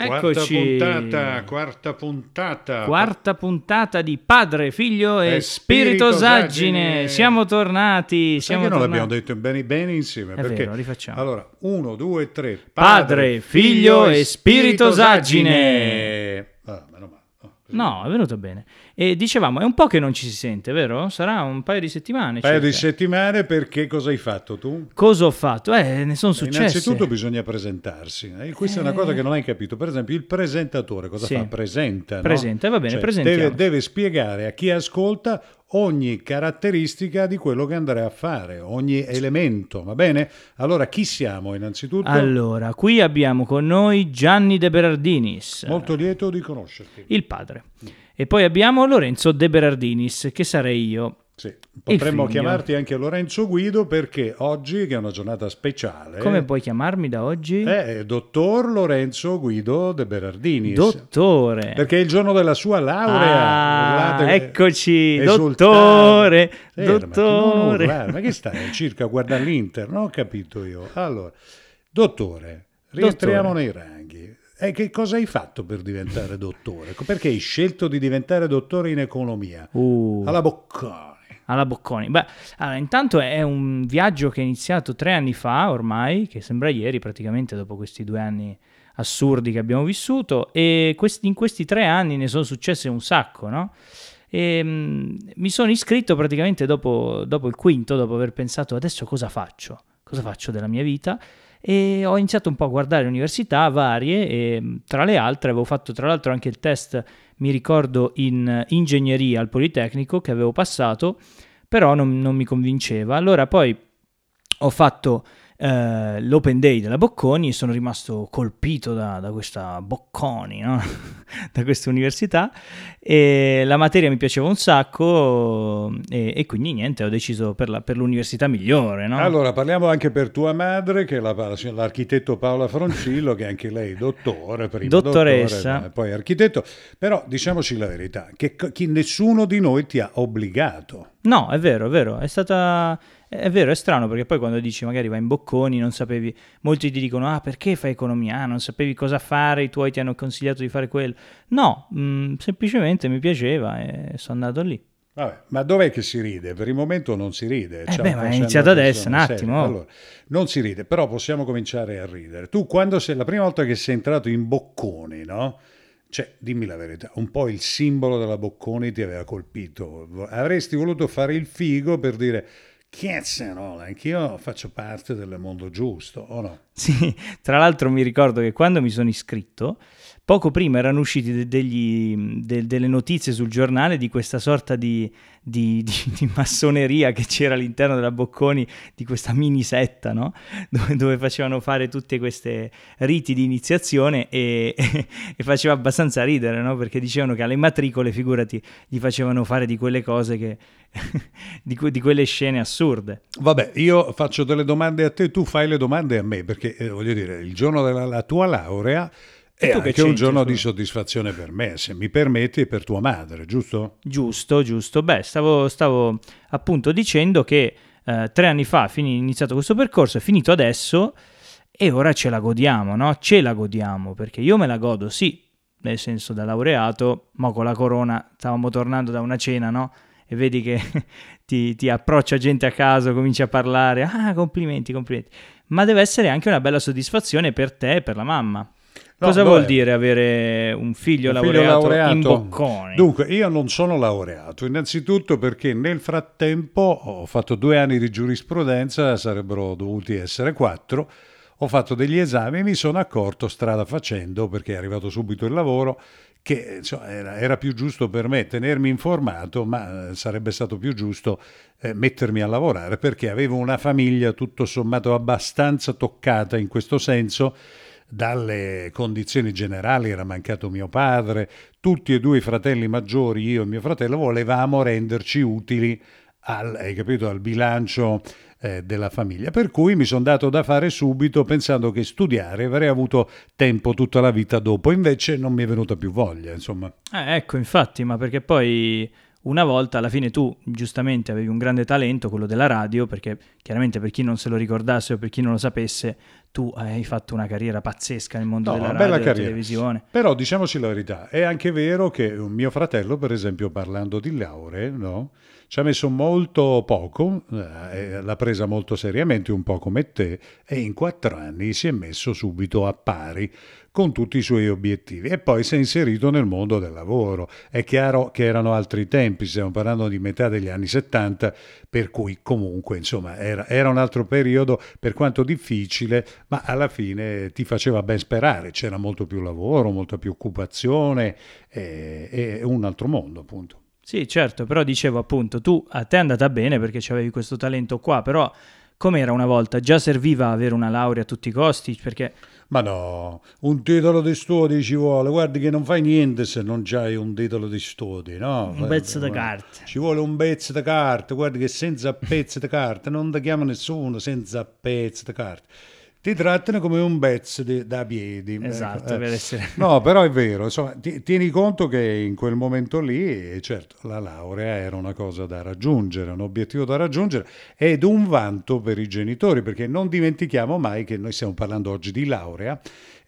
Eccoci. Quarta puntata, quarta puntata. Quarta puntata di Padre, Figlio e, E Spirito Saggine. Siamo tornati. Siamo che non tornati. l'abbiamo detto bene, bene insieme? È perché vero, rifacciamo. Allora, uno, due, tre. Padre, Figlio e Spirito Saggine. Ah, meno male. Oh. No, è venuto bene. E dicevamo, è un po' che non ci si sente, vero? Sarà un paio di settimane. Un paio di settimane perché cosa hai fatto tu? Cosa ho fatto? Eh, ne sono successe. Innanzitutto bisogna presentarsi. eh. Questa è una cosa che non hai capito. Per esempio, il presentatore cosa Sì. fa? Presenta. no? Presenta, va bene, Cioè, deve, deve spiegare a chi ascolta ogni caratteristica di quello che andrà a fare, ogni elemento, va bene? Allora, chi siamo innanzitutto? Allora, qui abbiamo con noi Gianni De Berardinis, Molto lieto di conoscerti. il padre. E poi abbiamo Lorenzo De Berardinis, che sarei io. Sì. Potremmo chiamarti anche Lorenzo Guido perché oggi, che è una giornata speciale, Come puoi chiamarmi da oggi? è dottor Lorenzo Guido De Berardini. Dottore. Perché è il giorno della sua laurea. Ah, eccoci, dottore, Fermati, dottore. urlare. Ma che stai circa a guardare l'Inter? Non ho capito io. Allora, dottore, rientriamo Dottore. nei ranghi. E che cosa hai fatto per diventare dottore? Perché hai scelto di diventare dottore in economia? Uh, Alla Bocconi. alla Bocconi. Beh, allora, intanto è un viaggio che è iniziato tre anni fa ormai, che sembra ieri praticamente dopo questi due anni assurdi che abbiamo vissuto e questi- in questi tre anni ne sono successe un sacco, no? E, mm, mi sono iscritto praticamente dopo, dopo il quinto, dopo aver pensato adesso cosa faccio, cosa faccio della mia vita e ho iniziato un po' a guardare università varie e mh, tra le altre avevo fatto tra l'altro anche il test, mi ricordo, in ingegneria al Politecnico che avevo passato, però non, non mi convinceva. Allora poi ho fatto eh, l'Open Day della Bocconi sono rimasto colpito da, da questa Bocconi, no? da questa università e la materia mi piaceva un sacco e, e quindi niente, ho deciso per, la- per l'università migliore. No? Allora, parliamo anche per tua madre, che è la- l'architetto Paola Froncillo, che anche lei dottore, prima Dottoressa. dottore, poi architetto. Però diciamoci la verità, che chi- nessuno di noi ti ha obbligato. No, è vero, è vero, è stata... È vero, è strano perché poi quando dici magari vai in bocconi non sapevi, molti ti dicono ah perché fai economia, Ah, non sapevi cosa fare, i tuoi ti hanno consigliato di fare quello. No, mh, semplicemente mi piaceva e sono andato lì. Vabbè, ma dov'è che si ride? Per il momento non si ride. Eh Ciao, beh, ma è facendo iniziato adesso, un attimo. Allora, non si ride, però possiamo cominciare a ridere. Tu quando sei la prima volta che sei entrato in Bocconi, no? Cioè, dimmi la verità, un po' il simbolo della Bocconi ti aveva colpito. Avresti voluto fare il figo per dire Cazzarola, anch'io faccio parte del mondo giusto, o no? Sì, tra l'altro mi ricordo che quando mi sono iscritto, poco prima erano usciti de- de- delle notizie sul giornale di questa sorta di, di- di- di massoneria che c'era all'interno della Bocconi, di questa mini setta, no? dove, dove facevano fare tutte queste riti di iniziazione e, e faceva abbastanza ridere, no? perché dicevano che alle matricole, figurati, gli facevano fare di quelle cose che... di, que- di quelle scene assurde. Vabbè, io faccio delle domande a te, tu fai le domande a me, perché eh, voglio dire, il giorno della la tua laurea è anche un giorno di soddisfazione per me, se mi permetti, e per tua madre, giusto? Giusto, giusto. Beh, stavo, stavo appunto dicendo che eh, tre anni fa è iniziato questo percorso, è finito adesso e ora ce la godiamo, no? Ce la godiamo perché io me la godo, sì, nel senso da laureato, ma con la corona stavamo tornando da una cena, no? E vedi che ti, ti approccia gente a caso, cominci a parlare, ah, complimenti, complimenti. Ma deve essere anche una bella soddisfazione per te e per la mamma. Cosa dov'è? vuol dire avere un figlio, Un figlio laureato, laureato. in bocconi? Dunque, io non sono laureato, innanzitutto perché nel frattempo ho fatto due anni di giurisprudenza, sarebbero dovuti essere quattro, ho fatto degli esami e mi sono accorto strada facendo, perché è arrivato subito il lavoro, che insomma, era, era più giusto per me tenermi informato, ma eh, sarebbe stato più giusto eh, mettermi a lavorare perché avevo una famiglia tutto sommato abbastanza toccata in questo senso dalle condizioni generali, era mancato mio padre, tutti e due i fratelli maggiori, io e mio fratello, volevamo renderci utili al, al bilancio eh, della famiglia. Per cui mi sono dato da fare subito pensando che studiare avrei avuto tempo tutta la vita dopo, invece non mi è venuta più voglia, insomma. Eh, ecco, infatti, ma perché poi una volta alla fine tu giustamente avevi un grande talento, quello della radio, perché chiaramente per chi non se lo ricordasse o per chi non lo sapesse, tu hai fatto una carriera pazzesca nel mondo No, della radio e della carriera. televisione. Però diciamoci la verità, è anche vero che un mio fratello, per esempio, parlando di lauree, no? ci ha messo molto poco, eh, l'ha presa molto seriamente, un po' come te, e in quattro anni si è messo subito a pari con tutti i suoi obiettivi e poi si è inserito nel mondo del lavoro. È chiaro che erano altri tempi, stiamo parlando di metà degli anni 70, per cui comunque insomma era, era un altro periodo per quanto difficile, ma alla fine ti faceva ben sperare, c'era molto più lavoro, molta più occupazione e, e un altro mondo appunto. Sì, certo, però dicevo appunto, tu a te è andata bene perché avevi questo talento qua, però com'era una volta? Già serviva avere una laurea a tutti i costi? Perché Ma no, un titolo di studi ci vuole, guardi che non fai niente se non c'hai un titolo di studi, no? un pezzo di carta. Ci vuole un pezzo di carta, guardi che senza pezzo di carta non ti chiama nessuno senza pezzo di carta. Ti trattano come un di- da piedi. Esatto, ecco, eh. per essere... No, però è vero, insomma, ti- tieni conto che in quel momento lì, certo, la laurea era una cosa da raggiungere, un obiettivo da raggiungere ed un vanto per i genitori, perché non dimentichiamo mai che noi stiamo parlando oggi di laurea,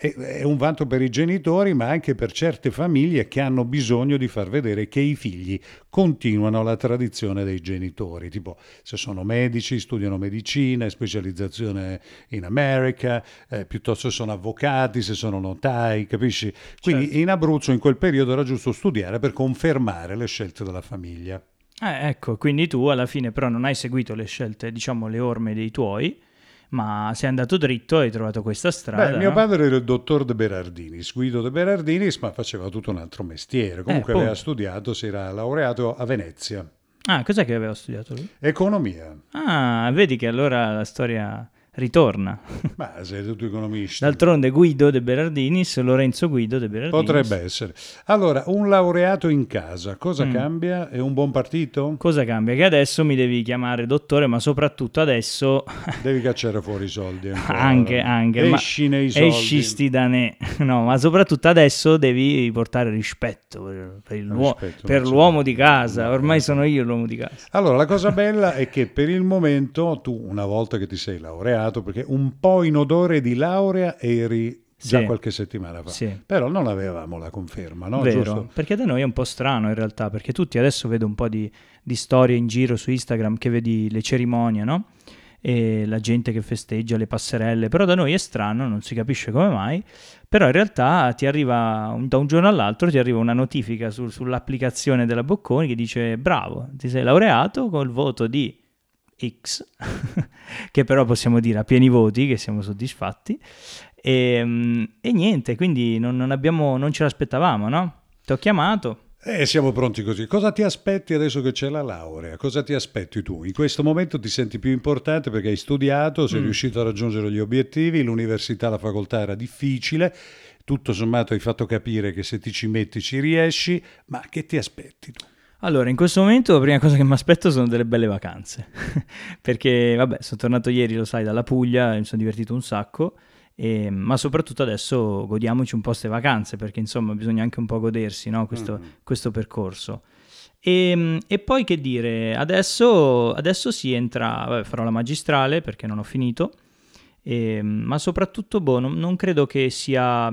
è, è un vanto per i genitori, ma anche per certe famiglie che hanno bisogno di far vedere che i figli continuano la tradizione dei genitori, tipo se sono medici, studiano medicina, specializzazione in America, eh, piuttosto sono avvocati, se sono notai, capisci? Quindi Certo. in Abruzzo in quel periodo era giusto studiare per confermare le scelte della famiglia. Eh, ecco, quindi tu alla fine però non hai seguito le scelte, diciamo, le orme dei tuoi, ma sei andato dritto e hai trovato questa strada. Beh, mio padre era il dottor De Berardinis, Guido De Berardinis, ma faceva tutto un altro mestiere. Comunque aveva appunto. studiato, si era laureato a Venezia. Ah, cos'è che aveva studiato lui? Economia. Ah, vedi che allora la storia ritorna. Ma sei tutto economista. D'altronde Guido de Berardinis, Lorenzo Guido de Berardinis. Potrebbe essere. Allora, un laureato in casa, cosa Mm. cambia? È un buon partito? Cosa cambia? Che adesso mi devi chiamare dottore, ma soprattutto adesso Devi cacciare fuori i soldi. ancora. anche, anche, Esci nei soldi. esci sti da ne. No, ma soprattutto adesso devi portare rispetto per, per l'uo- Rispetto, per l'uomo di casa. Ormai sono io l'uomo di casa. Allora, la cosa bella è che per il momento tu, una volta che ti sei laureato, perché un po' in odore di laurea eri già Sì. qualche settimana fa, Sì. però non avevamo la conferma, no? Vero, Giusto? perché da noi è un po' strano in realtà, perché tutti adesso vedo un po' di, di storie in giro su Instagram che vedi le cerimonie, no? E la gente che festeggia le passerelle, però da noi è strano, non si capisce come mai, però in realtà ti arriva da un giorno all'altro ti arriva una notifica sul- sull'applicazione della Bocconi che dice bravo, ti sei laureato col voto di X, che però possiamo dire a pieni voti, che siamo soddisfatti, e, mm, e niente, quindi non, non abbiamo, non ce l'aspettavamo, no? Ti ho chiamato. E siamo pronti così. Cosa ti aspetti adesso che c'è la laurea? Cosa ti aspetti tu? In questo momento ti senti più importante perché hai studiato, sei Mm. riuscito a raggiungere gli obiettivi, l'università, la facoltà era difficile, tutto sommato hai fatto capire che se ti ci metti ci riesci, ma che ti aspetti tu? Allora, in questo momento la prima cosa che mi aspetto sono delle belle vacanze, perché vabbè, sono tornato ieri, lo sai, dalla Puglia, mi sono divertito un sacco, e- ma soprattutto adesso godiamoci un po' queste vacanze, perché insomma bisogna anche un po' godersi no, questo, Mhm. questo percorso. E, e poi che dire, adesso, adesso si entra, vabbè, farò la magistrale perché non ho finito, e, ma soprattutto boh, non, non credo che sia,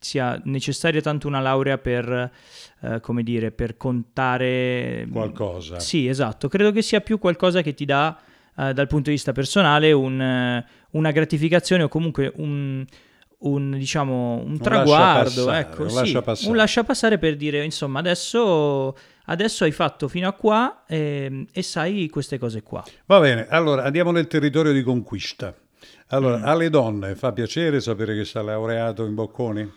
sia necessaria tanto una laurea per, eh, come dire, per contare... Qualcosa. Sì, esatto, credo che sia più qualcosa che ti dà eh, dal punto di vista personale un, eh, una gratificazione o comunque un, un, diciamo, un traguardo, lasciapassare, ecco, un sì, lasciapassare. un lasciapassare per dire, insomma, adesso, adesso hai fatto fino a qua e, e sai queste cose qua. Va bene, allora andiamo nel territorio di conquista. Allora, Mm. alle donne fa piacere sapere che sta laureato in Bocconi?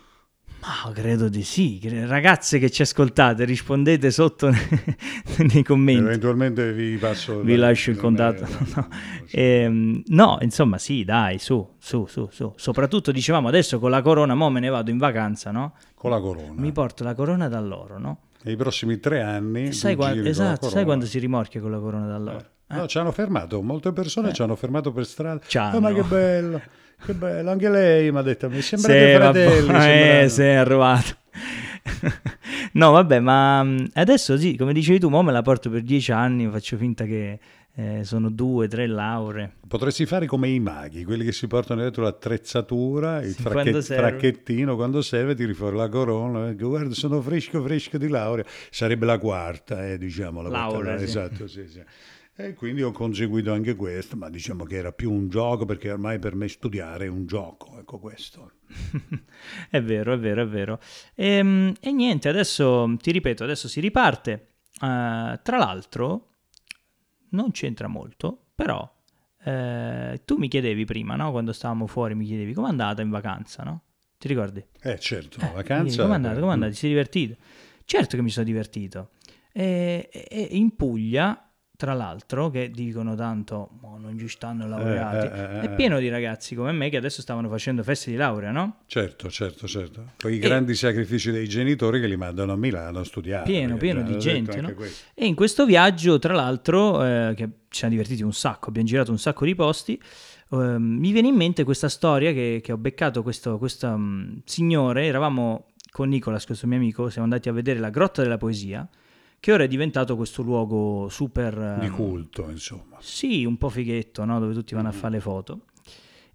Ma credo di sì, ragazze che ci ascoltate, rispondete sotto nei commenti. Eventualmente vi passo... Vi lascio il contatto. No. Ehm, no, insomma, sì, dai, su, su, su, su. Soprattutto dicevamo adesso con la corona, mo me ne vado in vacanza, no? Con la corona. Mi porto la corona dall'oro, no? E i prossimi tre anni... Sai, tu qua- giri con la esatto, sai quando si rimorchia con la corona d'alloro? No, ci hanno fermato, molte persone Eh. ci hanno fermato per strada. Ci hanno. "Oh, ma che bello, che bello, anche lei mi ha detto, mi sembra vabbè, fratelli. sembrano." eh, sei arrovato. no, vabbè, ma mm, adesso sì, come dicevi tu, mo me la porto per dieci anni, faccio finta che eh, sono due, tre lauree. Potresti fare come i maghi, quelli che si portano dietro l'attrezzatura, il sì, fracche- fracchettino, quando serve tiri fuori la corona, guarda sono fresco fresco di laurea, sarebbe la quarta, eh, diciamo. La laurea, sì. Esatto, sì, sì. E quindi ho conseguito anche questo, ma diciamo che era più un gioco perché ormai per me studiare è un gioco, ecco questo. è vero, è vero, è vero. E, ehm, e, niente, adesso ti ripeto, adesso si riparte. Uh, tra l'altro, non c'entra molto, però eh, tu mi chiedevi prima, no? quando stavamo fuori, mi chiedevi com'è andata in vacanza, no? Ti ricordi? Eh certo, eh, vacanza... Com'è andata? Com'è andata? Ti sei divertito? Certo che mi sono divertito. E, e in Puglia tra l'altro, che dicono tanto, oh, non ci stanno laureati, eh, eh, eh, è pieno di ragazzi come me che adesso stavano facendo feste di laurea, no? Certo, certo, certo. Poi i grandi sacrifici dei genitori che li mandano a Milano a studiare. Pieno, pieno di gente, no? E in questo viaggio, tra l'altro, eh, che ci siamo divertiti un sacco, abbiamo girato un sacco di posti, Uh, mi viene in mente questa storia che, che ho beccato questo, questo um, signore, eravamo con Nicolas, questo mio amico, siamo andati a vedere la Grotta della Poesia, che ora è diventato questo luogo super... Di ehm, culto, insomma. Sì, un po' fighetto, no? dove tutti vanno a mm. fare le foto.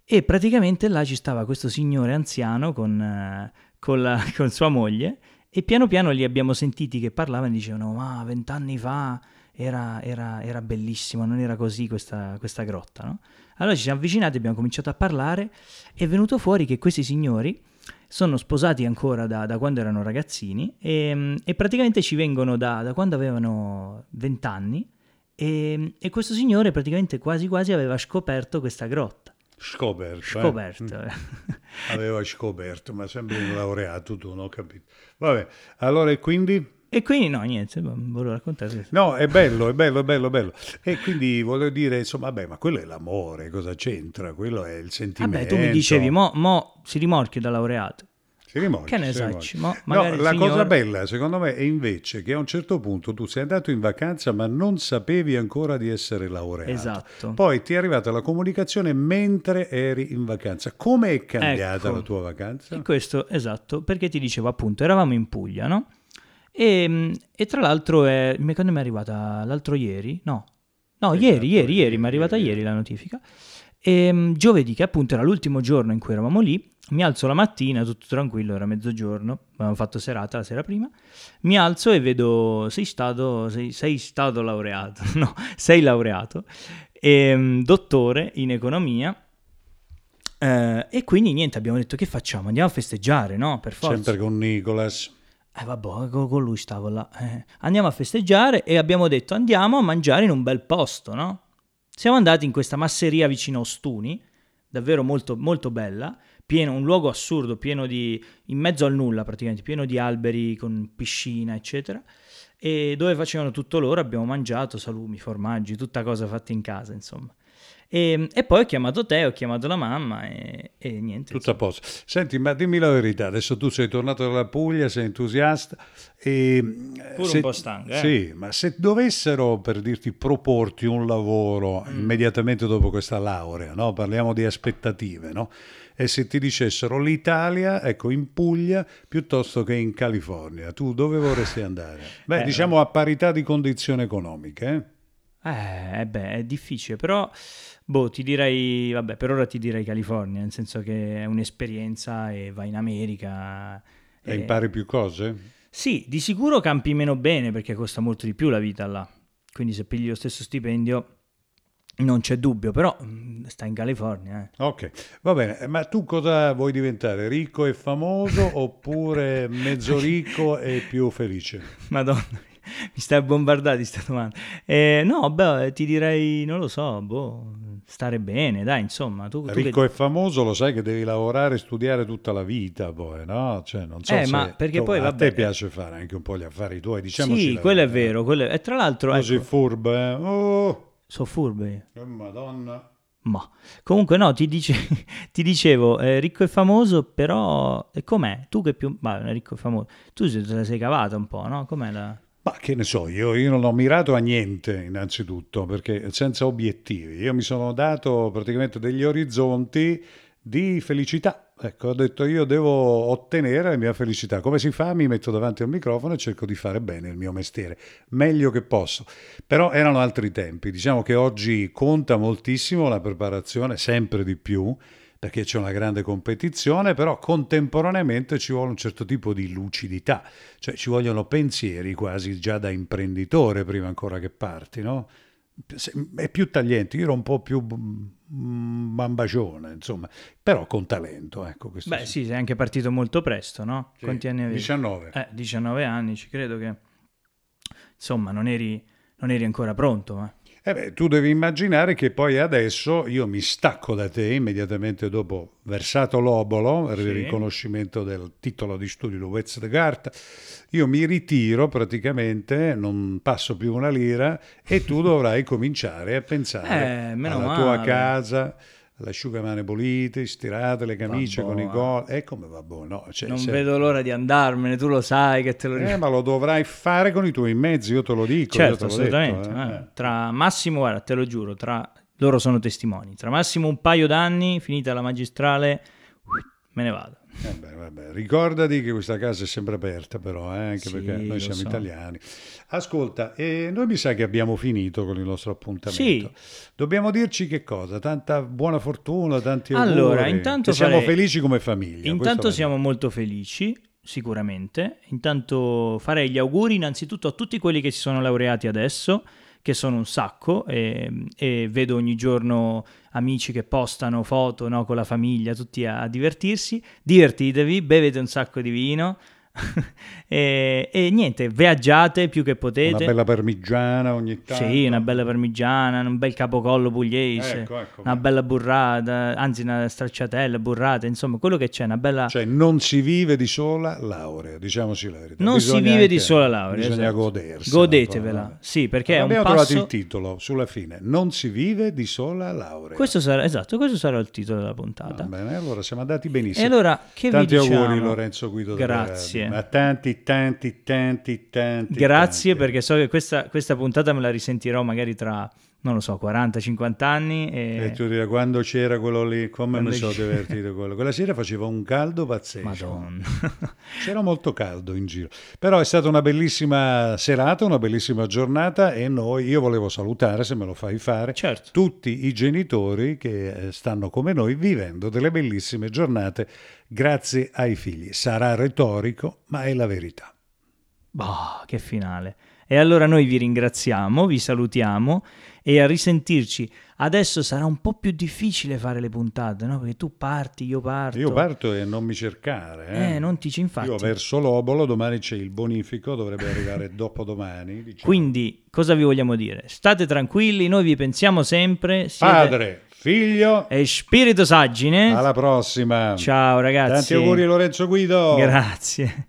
E praticamente là ci stava questo signore anziano con, uh, con, la, con sua moglie e piano piano li abbiamo sentiti che parlavano e dicevano ma vent'anni fa era, era, era, bellissimo, non era così questa, questa grotta. No? Allora ci siamo avvicinati, abbiamo cominciato a parlare e è venuto fuori che questi signori sono sposati ancora da, da quando erano ragazzini e, e praticamente ci vengono da, da quando avevano 20 anni e, e, questo signore praticamente quasi quasi aveva scoperto questa grotta. Scoperto. Scoperto. Eh? aveva scoperto, ma sempre un laureato tu, non ho capito. Vabbè, allora e quindi... E quindi no, niente, volevo raccontare. No, è bello, è bello, è bello, è bello. E quindi volevo dire, insomma, vabbè, ma quello è l'amore, cosa c'entra? Quello è il sentimento. Vabbè, tu mi dicevi, mo, mo si rimorchia da laureato. Si rimorchia. Che ne sai? No, la signor... cosa bella, secondo me, è invece che a un certo punto tu sei andato in vacanza ma non sapevi ancora di essere laureato. Esatto. Poi ti è arrivata la comunicazione mentre eri in vacanza. Come è cambiata ecco. la tua vacanza? E questo, esatto, perché ti dicevo appunto, eravamo in Puglia, no? E, e tra l'altro, è, quando mi è arrivata l'altro ieri? No, no, esatto, ieri, ieri, ieri, mi è arrivata ieri, ieri la notifica. E um, giovedì, che appunto era l'ultimo giorno in cui eravamo lì, mi alzo la mattina, tutto tranquillo, era mezzogiorno, avevamo fatto serata la sera prima, mi alzo e vedo, sei stato, sei, sei stato laureato, no, sei laureato, e, um, dottore in economia, eh, e quindi niente, abbiamo detto che facciamo? Andiamo a festeggiare, no? Per forza. Sempre con Nicolas. Eh vabbè, con lui stavo là. Eh. Andiamo a festeggiare e abbiamo detto andiamo a mangiare in un bel posto, no? Siamo andati in questa masseria vicino a Ostuni, davvero molto, molto bella, pieno, un luogo assurdo, pieno di, in mezzo al nulla praticamente, pieno di alberi con piscina, eccetera, e dove facevano tutto loro, abbiamo mangiato salumi, formaggi, tutta cosa fatta in casa, insomma. E, e, poi ho chiamato te, ho chiamato la mamma e, e niente. Tutto a posto. Senti, ma dimmi la verità, adesso tu sei tornato dalla Puglia, sei entusiasta e... Pure se, un po' stanco, eh? Sì, ma se dovessero, per dirti, proporti un lavoro mm. immediatamente dopo questa laurea, no? Parliamo di aspettative, no? E se ti dicessero l'Italia, ecco, in Puglia piuttosto che in California, tu dove vorresti andare? Beh, eh, diciamo a parità di condizioni economiche, eh? Eh, beh, è difficile, però Boh, ti direi, vabbè, per ora ti direi California, nel senso che è un'esperienza e vai in America. E, e impari più cose? Sì, di sicuro campi meno bene perché costa molto di più la vita là. Quindi se pigli lo stesso stipendio non c'è dubbio, però mm, sta in California. Eh. Ok, va bene, ma tu cosa vuoi diventare? Ricco e famoso oppure mezzo ricco e più felice? Madonna. mi stai a bombardare di questa domanda. Eh, no, beh, ti direi, non lo so, boh, stare bene, dai, insomma. Tu, tu Ricco che... e famoso, lo sai che devi lavorare e studiare tutta la vita, poi, no? Cioè, non so eh, se ma perché poi, a vabbè, te piace fare anche un po' gli affari tuoi, diciamo. Sì, quello è vero, quello è... e tra l'altro... Così ecco, furbe, eh? Oh! Sono furbe. Che madonna. Ma comunque no, ti, dice, ti dicevo, eh, ricco e famoso, però e com'è? Tu che più... Ma ricco e famoso, tu te la sei cavata un po', no? Com'è la... Ma che ne so, io, io, non ho mirato a niente innanzitutto, perché senza obiettivi. Io mi sono dato praticamente degli orizzonti di felicità Ecco, ho detto io devo ottenere la mia felicità. Come si fa? Mi metto davanti al microfono e cerco di fare bene il mio mestiere, meglio che posso. Però erano altri tempi. Diciamo che oggi conta moltissimo la preparazione, sempre di più, perché c'è una grande competizione, però contemporaneamente ci vuole un certo tipo di lucidità, cioè ci vogliono pensieri quasi già da imprenditore prima ancora che parti, no? È più tagliente, io ero un po' più bambagione, insomma, però con talento. Ecco, Beh, sì. sì, sei anche partito molto presto, no? Sì, Quanti anni avevi? 19. Eh, 19 anni, ci credo che insomma non eri, non eri ancora pronto. Eh. Eh beh, tu devi immaginare che poi adesso io mi stacco da te immediatamente dopo versato l'obolo, sì. il riconoscimento del titolo di studio di Wetzgart, io mi ritiro praticamente, non passo più una lira e tu dovrai cominciare a pensare eh, alla male. tua casa, l'asciugamane pulite, stirate le camicie Vabbò, con i gol. E come va buono? No, cioè, non se... vedo l'ora di andarmene, tu lo sai che te lo dico. Eh, ma lo dovrai fare con i tuoi mezzi, io te lo dico. Certo, te assolutamente. Detto, eh. Eh. Tra massimo, guarda, te lo giuro, tra loro sono testimoni. Tra massimo un paio d'anni, finita la magistrale, me ne vado. Eh vabbè. Ricordati che questa casa è sempre aperta, però, eh, anche sì, perché noi siamo so. italiani. Ascolta, eh, noi mi sa che abbiamo finito con il nostro appuntamento. Sì. Dobbiamo dirci che cosa? Tanta buona fortuna, tanti auguri. Allora, intanto siamo farei... felici come famiglia. Intanto siamo molto felici, sicuramente. Intanto farei gli auguri innanzitutto a tutti quelli che si sono laureati adesso che sono un sacco e, e, vedo ogni giorno amici che postano foto no, con la famiglia, tutti a, a divertirsi. Divertitevi, bevete un sacco di vino, e, e, niente, viaggiate più che potete. Una bella parmigiana ogni tanto. Sì, una bella parmigiana, un bel capocollo pugliese, ecco, ecco, una bella burrata, anzi una stracciatella, burrata, insomma, quello che c'è, una bella... Cioè non si vive di sola laurea, diciamoci la verità. Non bisogna si vive anche, di sola laurea. Bisogna esatto. godersi. Godetevela, sì, perché Abbiamo è un passo... trovato il titolo sulla fine, non si vive di sola laurea. Questo sarà, esatto, questo sarà il titolo della puntata. Va bene, allora siamo andati benissimo. E allora, che Tanti vi diciamo? auguri Lorenzo Guido. Grazie. Ma tanti, tanti, tanti, tanti. Grazie tanti. perché so che questa, questa, puntata me la risentirò magari tra, non lo so, 40-50 anni. E... e tu direi, quando c'era quello lì, come Quando mi sono divertito quello. Quella sera faceva un caldo pazzesco. Madonna. C'era molto caldo in giro. Però è stata una bellissima serata, una bellissima giornata e noi, io volevo salutare, se me lo fai fare, certo. tutti i genitori che eh, stanno come noi vivendo delle bellissime giornate grazie ai figli. Sarà retorico, ma è la verità. Boh, che finale. E allora noi vi ringraziamo, vi salutiamo e a risentirci. Adesso sarà un po' più difficile fare le puntate, no? Perché tu parti, io parto. Io parto e non mi cercare. Eh, Eh, non ti ci infatti. Io verso l'obolo, domani c'è il bonifico, dovrebbe arrivare dopodomani. Diciamo. Quindi, cosa vi vogliamo dire? State tranquilli, noi vi pensiamo sempre. siete- Padre, figlio, E spirito saggine. alla prossima. Ciao ragazzi. Tanti auguri Lorenzo Guido. Grazie.